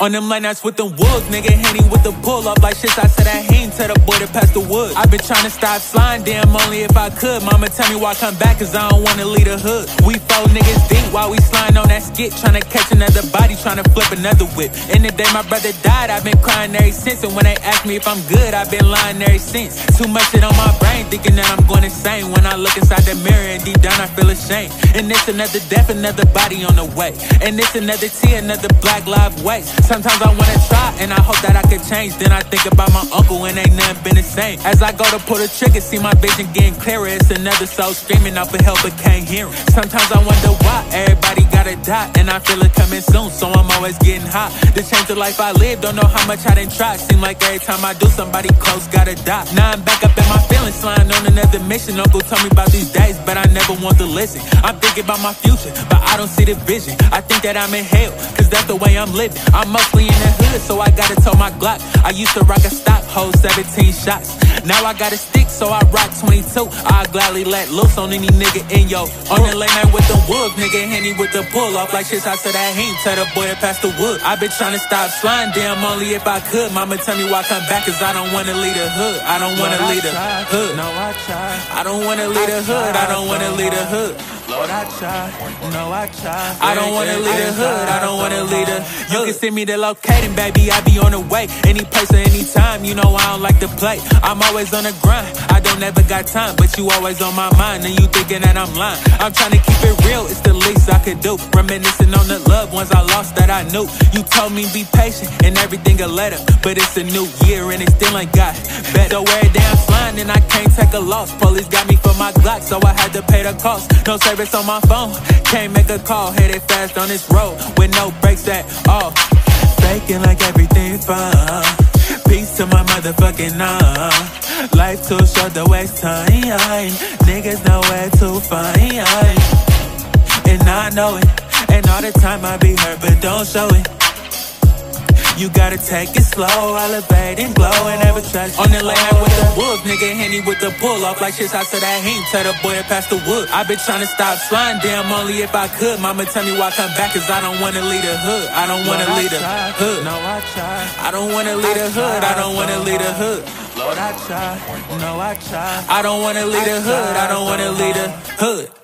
On them late nights with them wolves, nigga, Henny with the pull up like shit. I said I ain't tell the boy to pass the wood. i been trying to stop sliding, damn, only if I could. Mama tell me why I come back, cause I don't wanna leave the hood. We four niggas deep while we sliding on skit, trying to catch another body, trying to flip another whip. And the day my brother died, I've been crying ever since. And when they ask me if I'm good, I've been lying ever since. Too much shit on my brain, thinking that I'm going insane. When I look inside the mirror and deep down, I feel ashamed. And it's another death, another body on the way. And it's another tear, another black life waste. Sometimes I wanna try, and I hope that I could change. Then I think about my uncle, and ain't nothing been the same. As I go to pull the trigger, see my vision getting clearer. It's another soul screaming out for help, but can't hear him. Sometimes I wonder why everybody and I feel it coming soon, so I'm always getting hot. To change the life I live, don't know how much I didn't try. Seem like every time I do, somebody close gotta die. Now I'm back up in my feelings, flying on another mission. Uncle told me about these days, but I never want to listen. I'm thinking about my future, but I don't see the vision. I think that I'm in hell, cause that's the way I'm living. I'm mostly in the hood, so I gotta tell my Glock. I used to rock a stock, hold 17 shots. Now I got a stick, so I rock 22. I gladly let loose on any nigga in yo. On the late night with the wolves, nigga Henny with the pull off like shit. I said I ain't tell the boy to pass the wood. I been trying to stop sliding, damn, only if I could. Mama tell me why I come back, cause I don't wanna leave the hood. I don't wanna leave the hood. No, I try. I don't wanna leave the hood. I don't wanna leave the hood. Lord, I try. No, I try. I don't wanna leave the hood. I don't wanna leave the. You can send me the locating, baby. I be on the way. Any place or any time. You know I don't like to play. I'm always on the grind. I don't ever got time, but you always on my mind. And you thinking that I'm lying. I'm trying to keep it real. It's the least I could do. Reminiscing on the loved ones I lost that I knew. You told me be patient and everything a letter. But it's a new year and it still ain't got better. So every day I'm flying and I take a loss. Police got me for my Glock, so I had to pay the cost. No service on my phone. Can't make a call. Headed fast on this road with no brakes at all. Faking like everything's fine. Peace to my motherfucking arm. Life too short to waste time. Niggas nowhere to find. And I know it. And all the time I be hurt, but don't show it. You gotta take it slow, elevate and glow and never trust. On the land with the pull off like shit. I said I ain't tell the boy to pass the wood. I been trying to stop sliding, damn, only if I could. Mama tell me why I come back, cause I don't wanna leave the hood. I don't wanna leave the hood. No, I try. I don't wanna leave the hood. I don't wanna leave the hood. Lord, I try. No, I try. I don't wanna leave the hood. I don't wanna leave the hood.